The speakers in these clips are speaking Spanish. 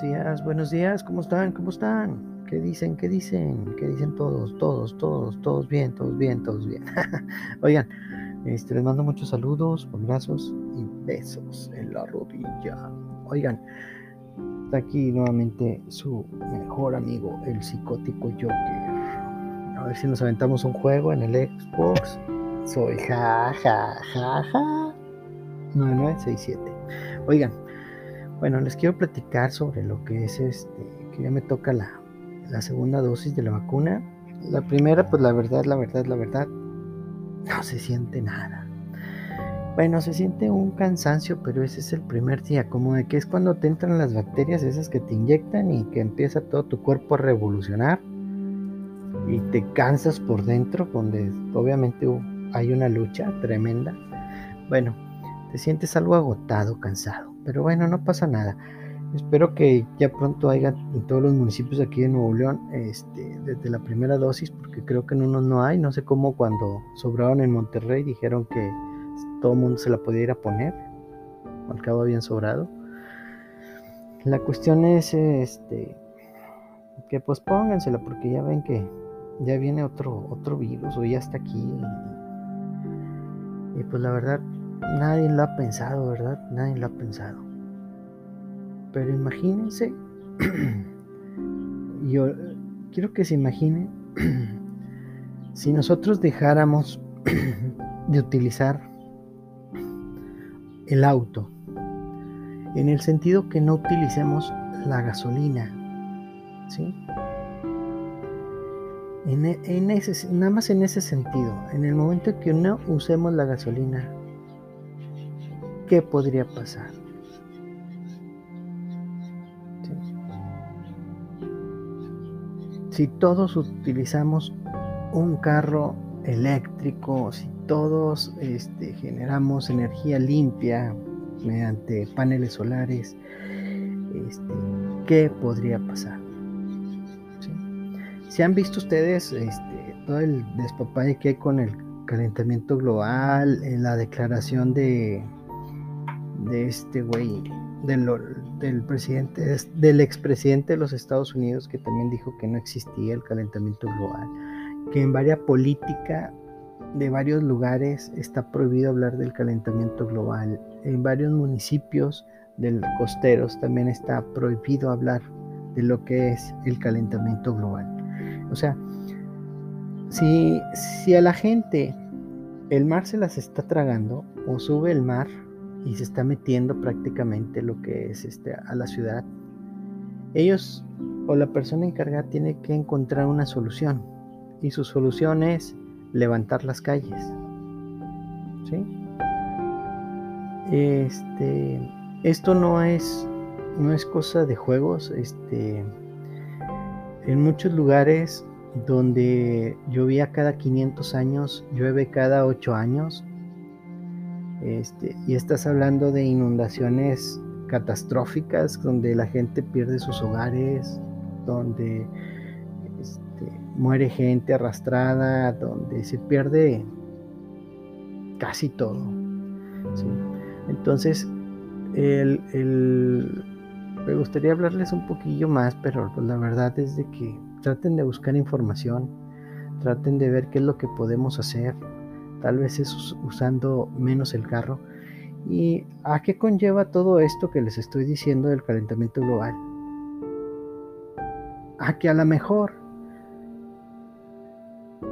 Buenos días, buenos días, ¿cómo están? ¿Cómo están? ¿Qué dicen? ¿Qué dicen? ¿Qué dicen todos? Todos, todos, todos bien, todos bien, todos bien. Oigan, este, les mando muchos saludos, abrazos y besos en la rodilla. Oigan, está aquí nuevamente su mejor amigo, el psicótico Joker. A ver si nos aventamos un juego en el Xbox. Soy ja, ja, ja, ja. 9967. Oigan, bueno, les quiero platicar sobre lo que es este, que ya me toca la, la segunda dosis de la vacuna. La primera, pues la verdad, la verdad, la verdad, no se siente nada. Bueno, se siente un cansancio, pero ese es el primer día, como de que es cuando te entran las bacterias esas que te inyectan y que empieza todo tu cuerpo a revolucionar y te cansas por dentro, donde obviamente hay una lucha tremenda. Bueno, te sientes algo agotado, cansado. Pero bueno, no pasa nada. Espero que ya pronto haya en todos los municipios aquí de Nuevo León, este, desde la primera dosis, porque creo que en unos no hay. No sé cómo cuando sobraron en Monterrey dijeron que todo el mundo se la podía ir a poner. Al cabo habían sobrado. La cuestión es este que pospóngansela porque ya ven que ya viene otro otro virus o ya está aquí. y pues la verdad Nadie lo ha pensado, ¿verdad? Nadie lo ha pensado. Pero imagínense, yo quiero que se imaginen, si nosotros dejáramos de utilizar el auto, en el sentido que no utilicemos la gasolina, ¿sí? En, en ese, nada más en ese sentido, en el momento que no usemos la gasolina, ¿qué podría pasar? Si todos utilizamos un carro eléctrico, si todos este, generamos energía limpia mediante paneles solares, este, ¿qué podría pasar? Si han visto ustedes este, todo el despapalle que hay con el calentamiento global, la declaración de de este güey, del, del presidente, del expresidente de los Estados Unidos, que también dijo que no existía el calentamiento global, que en varias política de varios lugares está prohibido hablar del calentamiento global, en varios municipios del costeros también está prohibido hablar de lo que es el calentamiento global. O sea, si, si a la gente el mar se las está tragando o sube el mar, y se está metiendo prácticamente lo que es este, a la ciudad, ellos o la persona encargada tiene que encontrar una solución y su solución es levantar las calles. ¿Sí? Este, esto no es no es cosa de juegos, este en muchos lugares donde llovía cada 500 años, llueve cada 8 años, este, y estás hablando de inundaciones catastróficas donde la gente pierde sus hogares, donde este, muere gente arrastrada, donde se pierde casi todo. Entonces, me gustaría hablarles un poquillo más, pero pues, la verdad es de que traten de buscar información, traten de ver qué es lo que podemos hacer, tal vez es usando menos el carro. ¿Y a qué conlleva todo esto que les estoy diciendo del calentamiento global? A que a lo mejor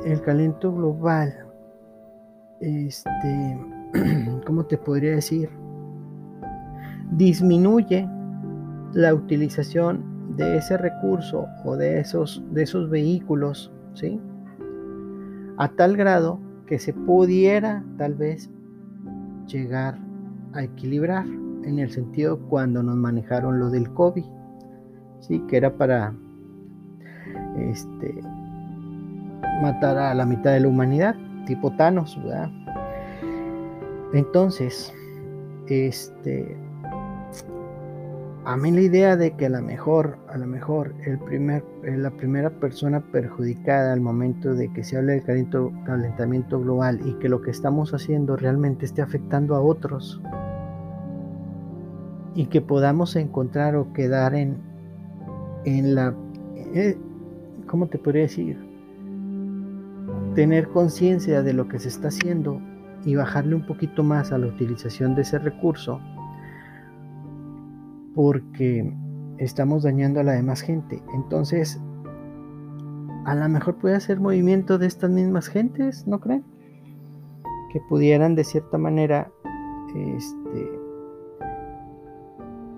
el calentamiento global, este, ¿cómo te podría decir? Disminuye la utilización de ese recurso o de esos, de esos vehículos, ¿sí? A tal grado que se pudiera tal vez llegar a equilibrar en el sentido cuando nos manejaron lo del COVID, sí, que era para este matar a la mitad de la humanidad, tipo Thanos, ¿verdad? Entonces, este a mí la idea de que a lo mejor, a lo mejor eh, la primera persona perjudicada al momento de que se hable del calentamiento global y que lo que estamos haciendo realmente esté afectando a otros y que podamos encontrar o quedar en en la, eh, ¿cómo te podría decir? Tener conciencia de lo que se está haciendo y bajarle un poquito más a la utilización de ese recurso porque estamos dañando a la demás gente. Entonces, a lo mejor puede hacer movimiento de estas mismas gentes, ¿no creen? Que pudieran de cierta manera, este,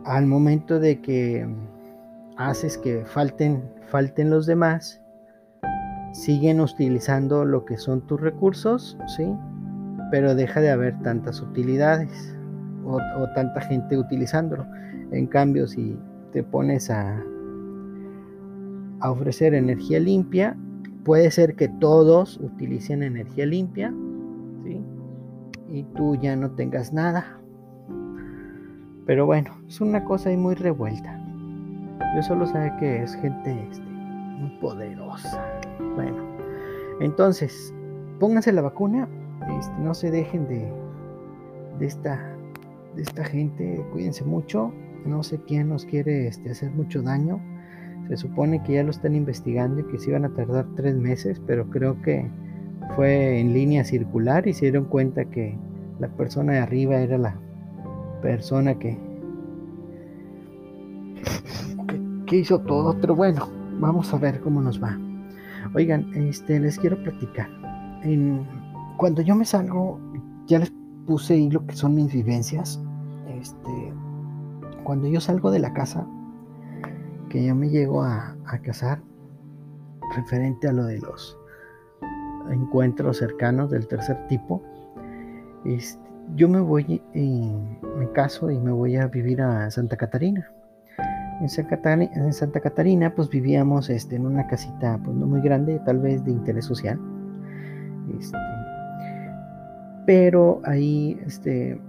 al momento de que haces que falten, falten los demás, siguen utilizando lo que son tus recursos, ¿sí? Pero deja de haber tantas utilidades o, o tanta gente utilizándolo. En cambio, si te pones a a ofrecer energía limpia. Puede ser que todos utilicen energía limpia, ¿sí? Y tú ya no tengas nada. Pero bueno, es una cosa ahí muy revuelta. Yo solo sé que es gente este, muy poderosa. Bueno, entonces, pónganse la vacuna. Este, no se dejen de, de, esta, de esta gente. Cuídense mucho. No sé quién nos quiere este, hacer mucho daño. Se supone que ya lo están investigando y que se iban a tardar tres meses, pero creo que fue en línea circular y se dieron cuenta que la persona de arriba era la persona que, que, hizo todo. Pero bueno, vamos a ver cómo nos va. Oigan, este, les quiero platicar. Cuando yo me salgo, ya les puse ahí lo que son mis vivencias. Este, cuando yo salgo de la casa, que yo me llego a, casar referente a lo de los encuentros cercanos del tercer tipo, este, yo me voy, y me caso y me voy a vivir a Santa Catarina. En Santa Catarina, pues vivíamos este, en una casita pues no muy grande, tal vez de interés social. Este, pero ahí este,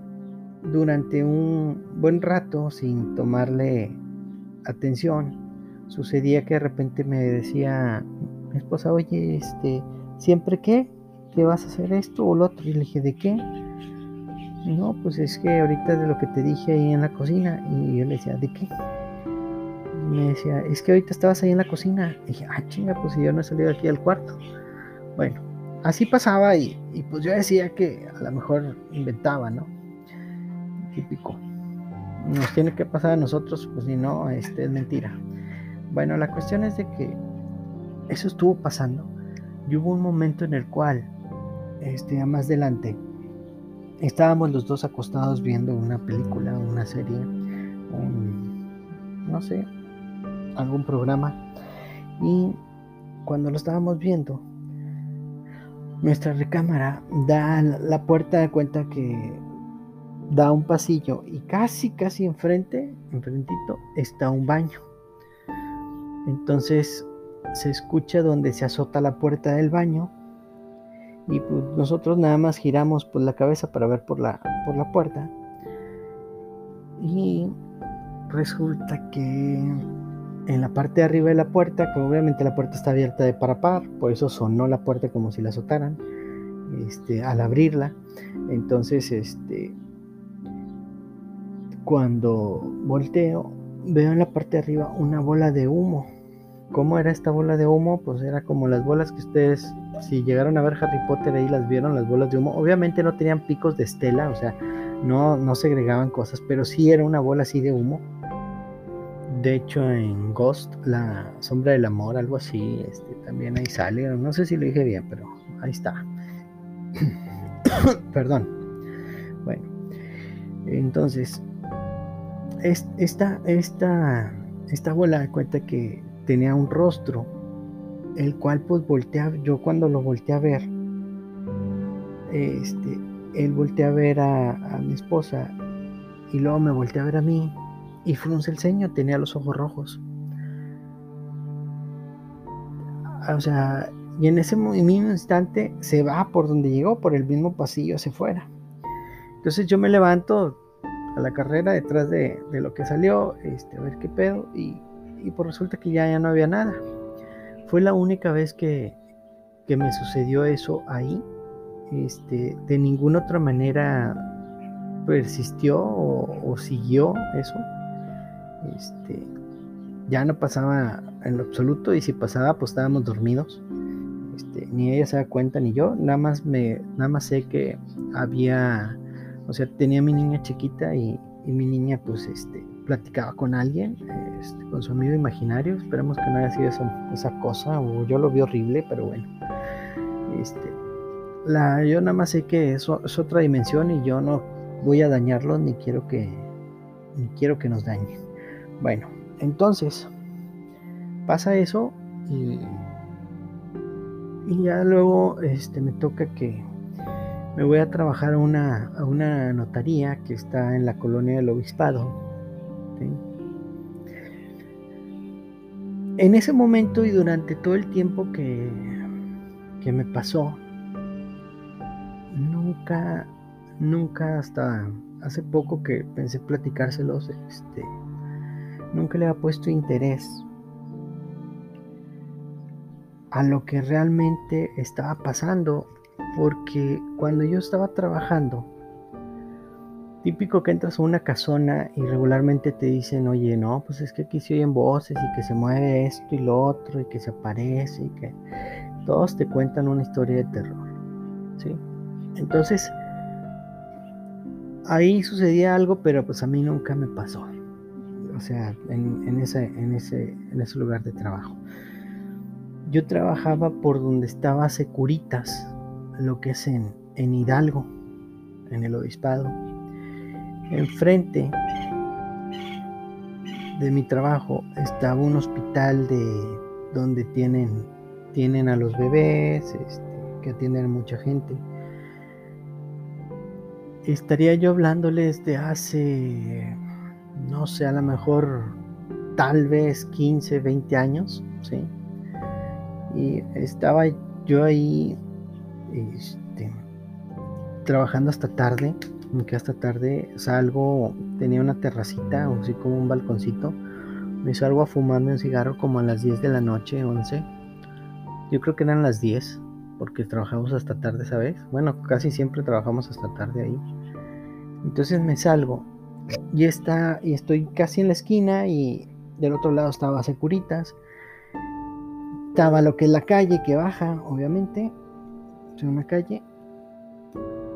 durante un buen rato sin tomarle atención. Sucedía que de repente me decía mi esposa, oye, este, ¿siempre qué? ¿Qué vas a hacer esto o lo otro? Y le dije, ¿de qué? no, pues es que ahorita de lo que te dije ahí en la cocina. Y yo le decía, ¿de qué? Y me decía, es que ahorita estabas ahí en la cocina. Y dije, ah, chinga, pues si yo no he salido aquí al cuarto. Bueno, así pasaba y, y pues yo decía que a lo mejor inventaba, ¿no? Típico nos tiene que pasar a nosotros, pues si no, este, es mentira. Bueno, la cuestión es de que eso estuvo pasando y hubo un momento en el cual, este, más adelante, estábamos los dos acostados viendo una película, una serie, un, no sé, algún programa y cuando lo estábamos viendo, nuestra recámara da la puerta de cuenta que da un pasillo y casi, casi enfrente, enfrentito, está un baño. Entonces se escucha donde se azota la puerta del baño y pues nosotros nada más giramos pues la cabeza para ver por la, por la puerta y resulta que en la parte de arriba de la puerta, que obviamente la puerta está abierta de par a par, por eso sonó la puerta como si la azotaran este, al abrirla. Entonces, este, cuando volteo, veo en la parte de arriba una bola de humo. ¿Cómo era esta bola de humo? Pues era como las bolas que ustedes, si llegaron a ver Harry Potter ahí las vieron, las bolas de humo. Obviamente no tenían picos de estela, o sea, no, no segregaban cosas, pero sí era una bola así de humo. De hecho, en Ghost, la sombra del amor, algo así, este, también ahí sale. No sé si lo dije bien, pero ahí está. Perdón. Bueno, entonces esta, esta, esta abuela cuenta que tenía un rostro, el cual pues voltea, yo cuando lo volteé a ver, este, él voltea a ver a, mi esposa y luego me voltea a ver a mí y frunce el ceño, tenía los ojos rojos. O sea, y en ese mismo instante se va por donde llegó, por el mismo pasillo hacia afuera. Entonces yo me levanto, a la carrera detrás de, lo que salió, este, a ver qué pedo, y, y pues resulta que ya, ya no había nada. Fue la única vez que, que me sucedió eso ahí. Este, de ninguna otra manera persistió o, siguió eso. Este, ya no pasaba en lo absoluto y si pasaba pues estábamos dormidos. Este, ni ella se da cuenta ni yo, nada más me nada más sé que había o sea, tenía mi niña chiquita y, mi niña pues este platicaba con alguien, este, con su amigo imaginario, esperemos que no haya sido esa, cosa o yo lo vi horrible, pero bueno. Este, la, yo nada más sé que eso es otra dimensión y yo no voy a dañarlo ni quiero que ni quiero que nos dañen. Bueno, entonces pasa eso y, y ya luego este, me toca que me voy a trabajar a una, a una notaría que está en la colonia del obispado. En ese momento y durante todo el tiempo que, que me pasó, nunca, nunca hasta hace poco que pensé platicárselos, este, nunca le había puesto interés a lo que realmente estaba pasando, porque cuando yo estaba trabajando, típico que entras a una casona y regularmente te dicen, oye, no, pues es que aquí se oyen voces y que se mueve esto y lo otro y que se aparece y que todos te cuentan una historia de terror, ¿sí? Entonces, ahí sucedía algo, pero pues a mí nunca me pasó. O sea, en, ese, en, ese, en ese lugar de trabajo. Yo trabajaba por donde estaba Securitas, lo que es en, en Hidalgo, en el obispado. Enfrente de mi trabajo estaba un hospital de donde tienen, tienen a los bebés, este, que atienden a mucha gente estaría yo hablándoles de hace, no sé, a lo mejor tal vez 15, 20 años, ¿sí? Y estaba yo ahí este, trabajando hasta tarde, que hasta tarde salgo, tenía una terracita, o así como un balconcito, me salgo a fumando un cigarro como a las 10 de la noche, 11. Yo creo que eran las 10 porque trabajamos hasta tarde, ¿sabes? Bueno, casi siempre trabajamos hasta tarde ahí. Entonces me salgo y está y estoy casi en la esquina y del otro lado estaba Securitas. Estaba lo que es la calle que baja, obviamente, en una calle.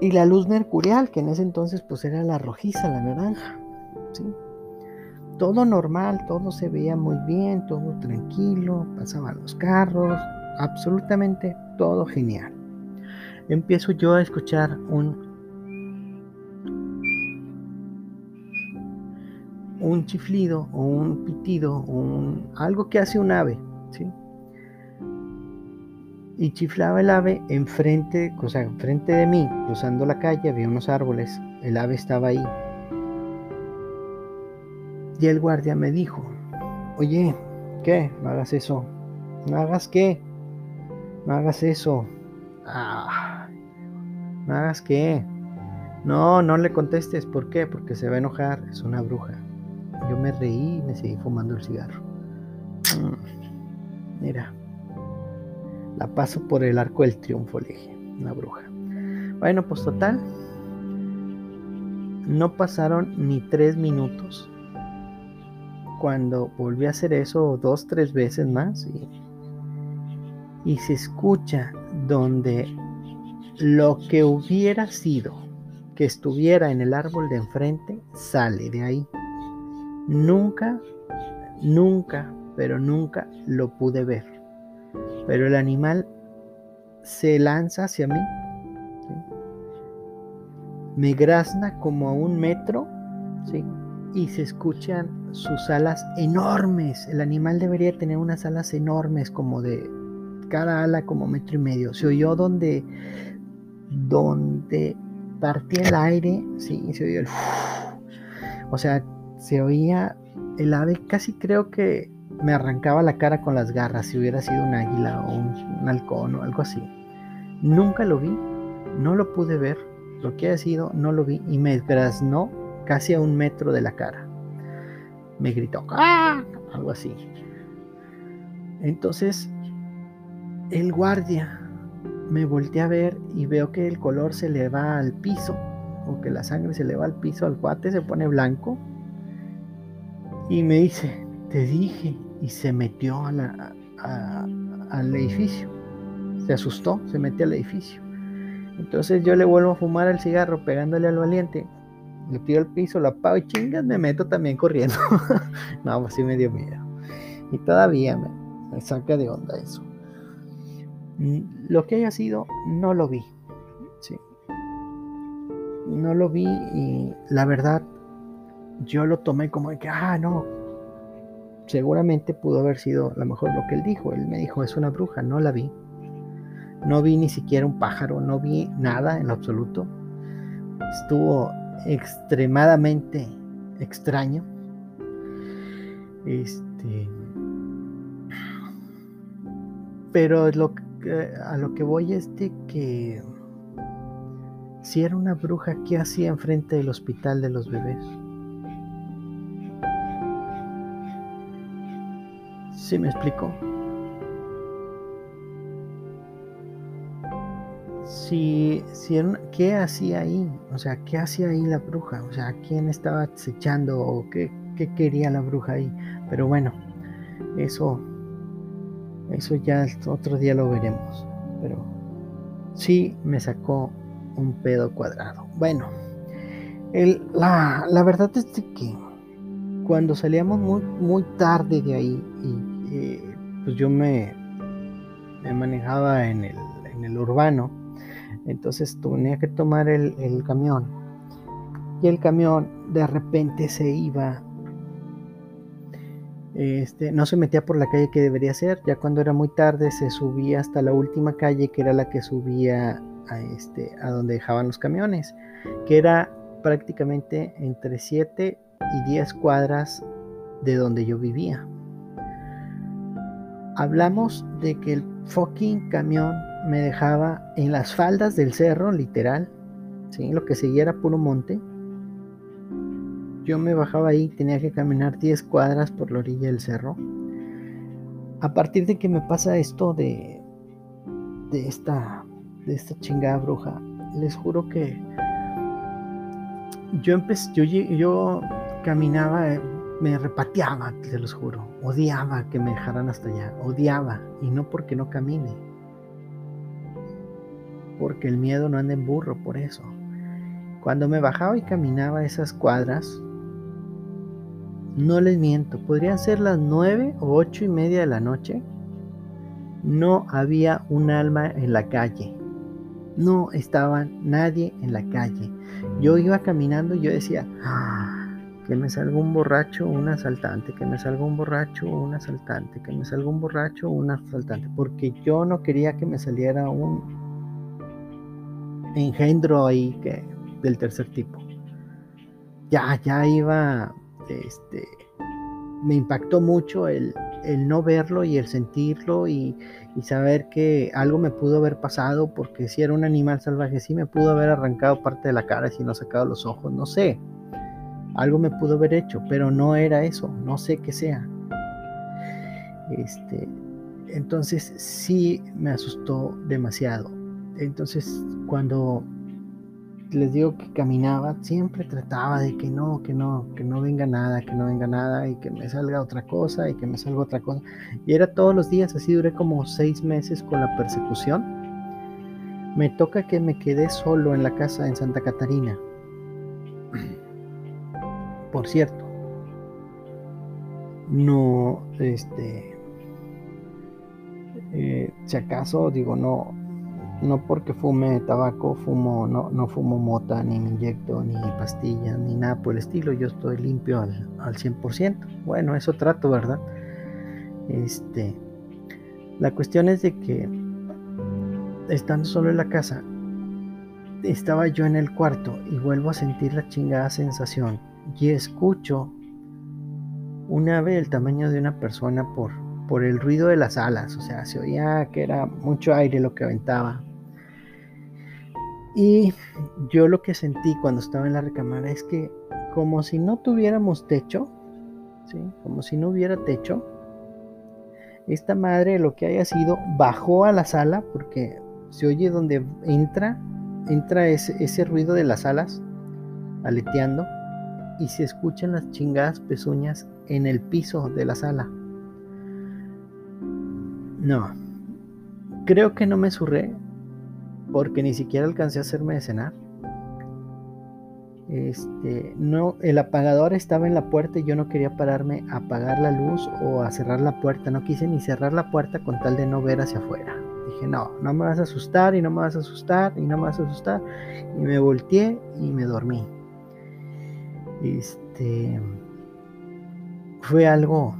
Y la luz mercurial, que en ese entonces pues era la rojiza, la naranja. Todo normal, todo se veía muy bien, todo tranquilo, pasaban los carros, absolutamente todo genial. Empiezo yo a escuchar un un chiflido o un pitido o un, algo que hace un ave, ¿sí? Y chiflaba el ave enfrente, o sea, enfrente de mí, cruzando la calle, había unos árboles, el ave estaba ahí. Y el guardia me dijo, oye, ¿qué? No hagas eso. ¿No hagas qué? No hagas eso. Ah, ¿No hagas qué? No, no le contestes. ¿Por qué? Porque se va a enojar. Es una bruja. Yo me reí y me seguí fumando el cigarro. Mm, mira, la paso por el arco del triunfo, le dije, una bruja. Bueno, pues total, no pasaron ni tres minutos cuando volví a hacer eso dos, tres veces más y y se escucha donde lo que hubiera sido que estuviera en el árbol de enfrente sale de ahí. Nunca, nunca, pero nunca lo pude ver. Pero el animal se lanza hacia mí. Me grazna como a un metro. ¿sí? Y se escuchan sus alas enormes. El animal debería tener unas alas enormes como de cada ala como metro y medio. Se oyó donde, donde partía el aire, sí, se oyó el... O sea, se oía el ave, casi creo que me arrancaba la cara con las garras si hubiera sido un águila o un, halcón o algo así. Nunca lo vi, no lo pude ver, lo que ha sido, no lo vi y me graznó casi a un metro de la cara. Me gritó, ¡Ah! algo así. Entonces el guardia me volteé a ver y veo que el color se le va al piso, o que la sangre se le va al piso, al guate se pone blanco. Y me dice, te dije, y se metió al edificio. Se asustó, se metió al edificio. Entonces yo le vuelvo a fumar el cigarro pegándole al valiente. Le tiro al piso, lo apago y chingas, me meto también corriendo. no, pues sí me dio miedo. Y todavía me, me saca de onda eso. Mm, lo que haya sido, no lo vi. Sí. No lo vi y la verdad, yo lo tomé como de que, ah, no. Seguramente pudo haber sido a lo mejor lo que él dijo. Él me dijo, es una bruja, no la vi. No vi ni siquiera un pájaro, no vi nada en absoluto. Estuvo extremadamente extraño. Este. Pero a lo que voy es de que si era una bruja, ¿qué hacía enfrente del hospital de los bebés? ¿Sí me explico? Si, si ¿Qué hacía ahí? O sea, ¿qué hacía ahí la bruja? O sea, ¿quién estaba acechando o qué, qué quería la bruja ahí? Pero bueno, eso eso ya otro día lo veremos. Pero sí me sacó un pedo cuadrado. Bueno, la, verdad es que cuando salíamos muy, muy tarde de ahí, y, eh, pues yo me, me manejaba en el, en el, urbano, entonces tenía que tomar el, el camión. Y el camión de repente se iba este, no se metía por la calle que debería ser, ya cuando era muy tarde se subía hasta la última calle que era la que subía a, este, a donde dejaban los camiones, que era prácticamente entre 7 y 10 cuadras de donde yo vivía. Hablamos de que el fucking camión me dejaba en las faldas del cerro, literal, ¿sí? lo que seguía era puro monte, yo me bajaba ahí, tenía que caminar 10 cuadras por la orilla del cerro. A partir de que me pasa esto de, de, esta, de esta chingada bruja, les juro que yo empecé, yo, yo caminaba, me repateaba, se los juro. Odiaba que me dejaran hasta allá, odiaba, y no porque no camine, porque el miedo no anda en burro, por eso. Cuando me bajaba y caminaba esas cuadras, no les miento, podrían ser las nueve o ocho y media de la noche. No había un alma en la calle. No estaba nadie en la calle. Yo iba caminando y yo decía, ah, que me salga un borracho o un asaltante, que me salga un borracho o un asaltante, que me salga un borracho o un asaltante, porque yo no quería que me saliera un engendro ahí que, del tercer tipo. Ya, ya iba este, me impactó mucho el, no verlo y el sentirlo y, saber que algo me pudo haber pasado porque si era un animal salvaje, sí me pudo haber arrancado parte de la cara, si no sacado los ojos, no sé. Algo me pudo haber hecho, pero no era eso, no sé qué sea. Este, entonces sí me asustó demasiado. Entonces cuando les digo que caminaba, siempre trataba de que no, que no, que no venga nada, que no venga nada y que me salga otra cosa y que me salga otra cosa. Y era todos los días, así duré como seis meses con la persecución. Me toca que me quedé solo en la casa en Santa Catarina. Por cierto, no, este, eh, si acaso digo, no, no porque fume tabaco, fumo, no, no fumo mota, ni me inyecto, ni pastillas, ni nada por el estilo. Yo estoy limpio al, al 100%. Bueno, eso trato, ¿verdad? Este, la cuestión es de que estando solo en la casa, estaba yo en el cuarto y vuelvo a sentir la chingada sensación y escucho una ave del tamaño de una persona por, por el ruido de las alas, o sea, se oía que era mucho aire lo que aventaba. Y yo lo que sentí cuando estaba en la recámara es que como si no tuviéramos techo, ¿sí? como si no hubiera techo, esta madre lo que haya sido bajó a la sala porque se oye donde entra, entra ese, ese ruido de las alas aleteando y se escuchan las chingadas pezuñas en el piso de la sala No, creo que no me surré porque ni siquiera alcancé a hacerme de cenar. Este, no, el apagador estaba en la puerta y yo no quería pararme a apagar la luz o a cerrar la puerta. No quise ni cerrar la puerta con tal de no ver hacia afuera. Dije, no, no me vas a asustar y no me vas a asustar y no me vas a asustar. Y me volteé y me dormí. Este fue algo,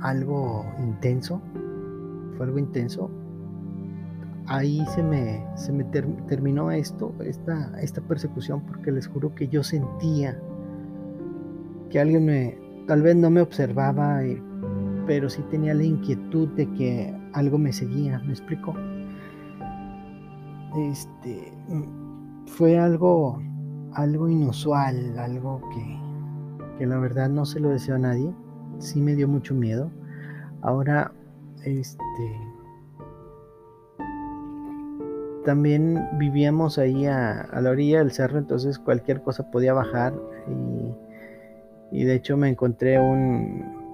algo intenso. Fue algo intenso ahí se me, se me terminó esto, esta, esta persecución, porque les juro que yo sentía que alguien me, tal vez no me observaba, pero sí tenía la inquietud de que algo me seguía, ¿me explico? Este, fue algo, algo inusual, algo que, que la verdad no se lo deseo a nadie, sí me dio mucho miedo. Ahora, este, también vivíamos ahí a, la orilla del cerro, entonces cualquier cosa podía bajar y, de hecho me encontré un...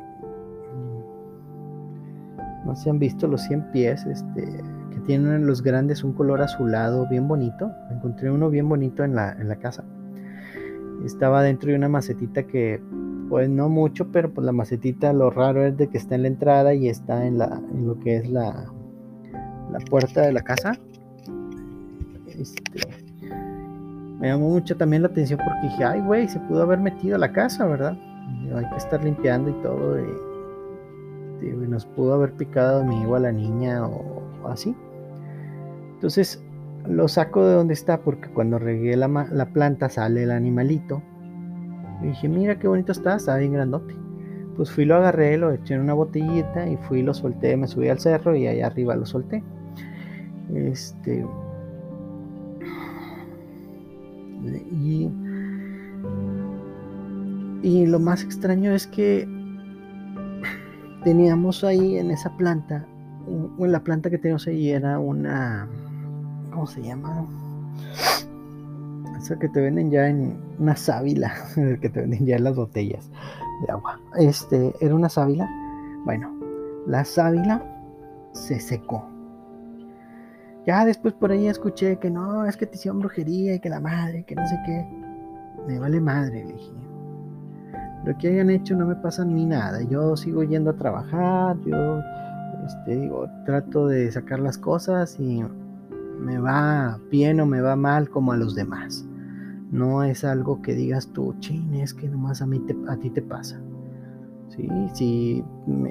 No se han visto los 100 pies, este, tienen los grandes un color azulado bien bonito. Encontré uno bien bonito en la, en la casa. Estaba dentro de una macetita que, pues no mucho, pero pues la macetita lo raro es de que está en la entrada y está en, la, en lo que es la, la puerta de la casa este, me llamó mucho también la atención porque dije, ay, güey, se pudo haber metido a la casa, ¿verdad? hay que estar limpiando y todo. Nos pudo haber picado mi igual a la niña o, así. Entonces lo saco de donde está porque cuando regué la, la planta sale el animalito. Y dije, mira qué bonito está, está bien grandote. Pues fui, lo agarré, lo eché en una botellita y fui, lo solté, me subí al cerro y allá arriba lo solté. Este, y, y lo más extraño es que teníamos ahí en esa planta, en la planta que teníamos ahí era una, ¿cómo se llama? Esa que te venden ya en una sábila, que te venden ya en las botellas de agua. Este, era una sábila. Bueno, la sábila se secó. Ya después por ahí escuché que no, es que te hicieron brujería y que la madre, que no sé qué. Me vale madre, le dije. Lo que hayan hecho no me pasa ni nada. Yo sigo yendo a trabajar, yo este, digo, trato de sacar las cosas y me va bien o me va mal como a los demás. No es algo que digas tú, chin, es que nomás a, mí a ti te pasa. ¿sí?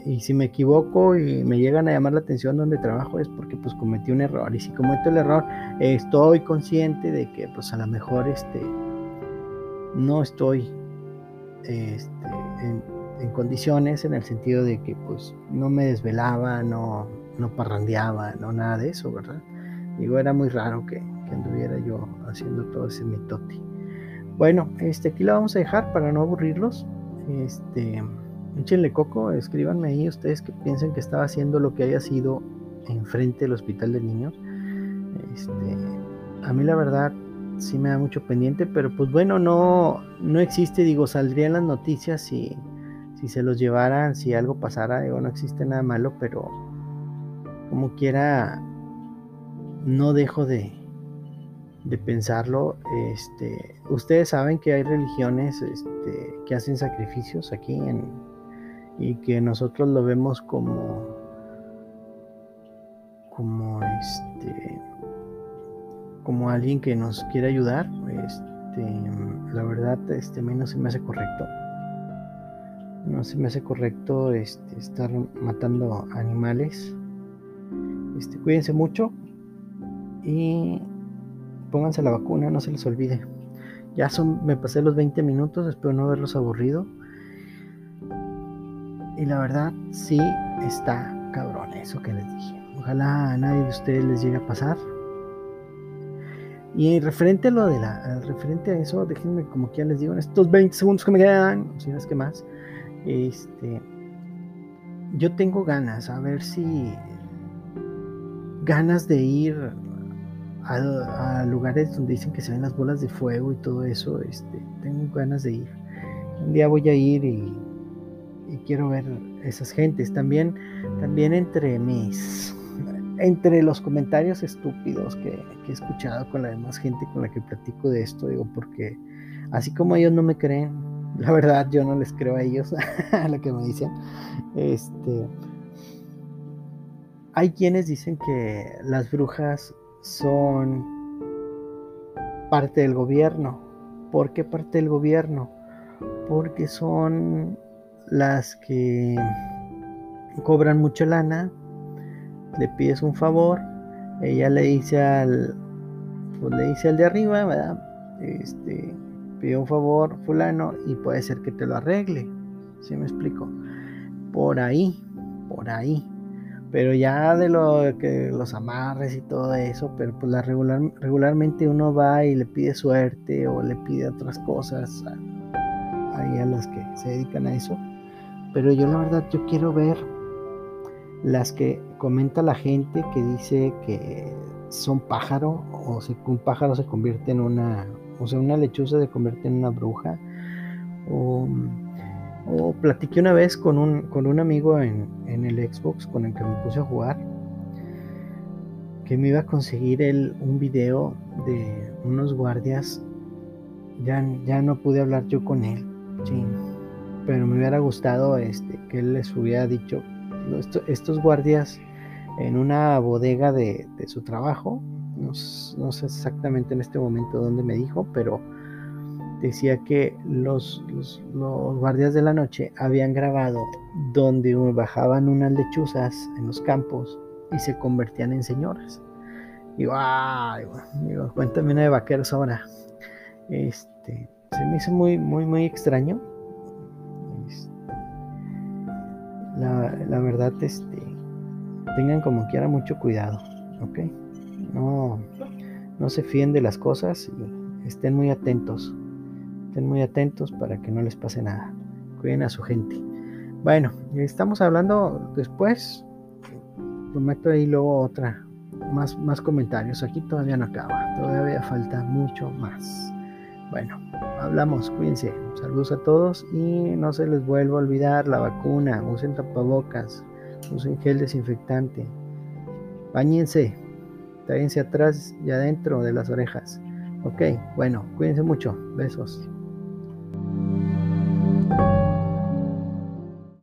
y si me equivoco y me llegan a llamar la atención donde trabajo es porque pues cometí un error. Y si cometo el error, estoy consciente de que pues a lo mejor este, no estoy este, en, condiciones en el sentido de que pues no me desvelaba, no, no parrandeaba, no nada de eso, ¿verdad? Digo, era muy raro que, que anduviera yo haciendo todo ese mitote. Bueno, este, aquí lo vamos a dejar para no aburrirlos. Este, Échenle coco, escríbanme ahí ustedes que piensen que estaba haciendo lo que haya sido enfrente del hospital de niños. Este, a mí la verdad sí me da mucho pendiente, pero pues bueno, no, no existe, digo, saldrían las noticias si, si se los llevaran, si algo pasara, digo, no existe nada malo, pero como quiera, no dejo de, de pensarlo. Este, ustedes saben que hay religiones este, que hacen sacrificios aquí y que nosotros lo vemos como como este como alguien que nos quiere ayudar este la verdad este a mí no se me hace correcto no se me hace correcto este, estar matando animales este cuídense mucho y pónganse la vacuna no se les olvide ya son me pasé los 20 minutos espero no haberlos aburrido y la verdad, sí está cabrón eso que les dije. Ojalá a nadie de ustedes les llegue a pasar. Y referente a lo de la, referente a eso, déjenme como que ya les digo en estos 20 segundos que me quedan, si no es que más, este, yo tengo ganas, a ver si ganas de ir a, lugares donde dicen que se ven las bolas de fuego y todo eso, este, tengo ganas de ir. Un día voy a ir y y quiero ver esas gentes. También, también entre mis, entre los comentarios estúpidos que, que, he escuchado con la demás gente con la que platico de esto, digo, porque así como ellos no me creen, la verdad yo no les creo a ellos, a lo que me dicen, este, hay quienes dicen que las brujas son parte del gobierno. ¿Por qué parte del gobierno? Porque son las que cobran mucha lana, le pides un favor, ella le dice al, pues le dice al de arriba, ¿verdad? Este, pide un favor, fulano, y puede ser que te lo arregle. ¿Sí me explico? Por ahí, por ahí. Pero ya de lo que los amarres y todo eso, pero pues la regular, regularmente uno va y le pide suerte o le pide otras cosas ahí a las que se dedican a eso. Pero yo la verdad yo quiero ver las que comenta la gente que dice que son pájaro o si un pájaro se convierte en una, o sea, una lechuza se convierte en una bruja o o platiqué una vez con un, con un amigo en, el Xbox con el que me puse a jugar que me iba a conseguir el, un video de unos guardias. Ya, ya no pude hablar yo con él, sí, pero me hubiera gustado este, que él les hubiera dicho estos guardias en una bodega de, su trabajo. No, sé exactamente en este momento dónde me dijo, pero decía que los, los, guardias de la noche habían grabado donde bajaban unas lechuzas en los campos y se convertían en señoras. Digo, ay, digo, cuéntame una de vaqueros ahora. Este, se me hizo muy, muy, muy extraño. Este, la, la, verdad, este, tengan como quiera mucho cuidado, ¿ok? No, no se fíen de las cosas y estén muy atentos. Muy atentos para que no les pase nada. Cuiden a su gente. Bueno, estamos hablando después. Prometo ahí luego otra. Más, más comentarios. Aquí todavía no acaba. Todavía falta mucho más. Bueno, hablamos. Cuídense. Saludos a todos. Y no se les vuelva a olvidar la vacuna. Usen tapabocas. Usen gel desinfectante. Báñense. Tráiganse atrás y adentro de las orejas. Ok, bueno, cuídense mucho. Besos.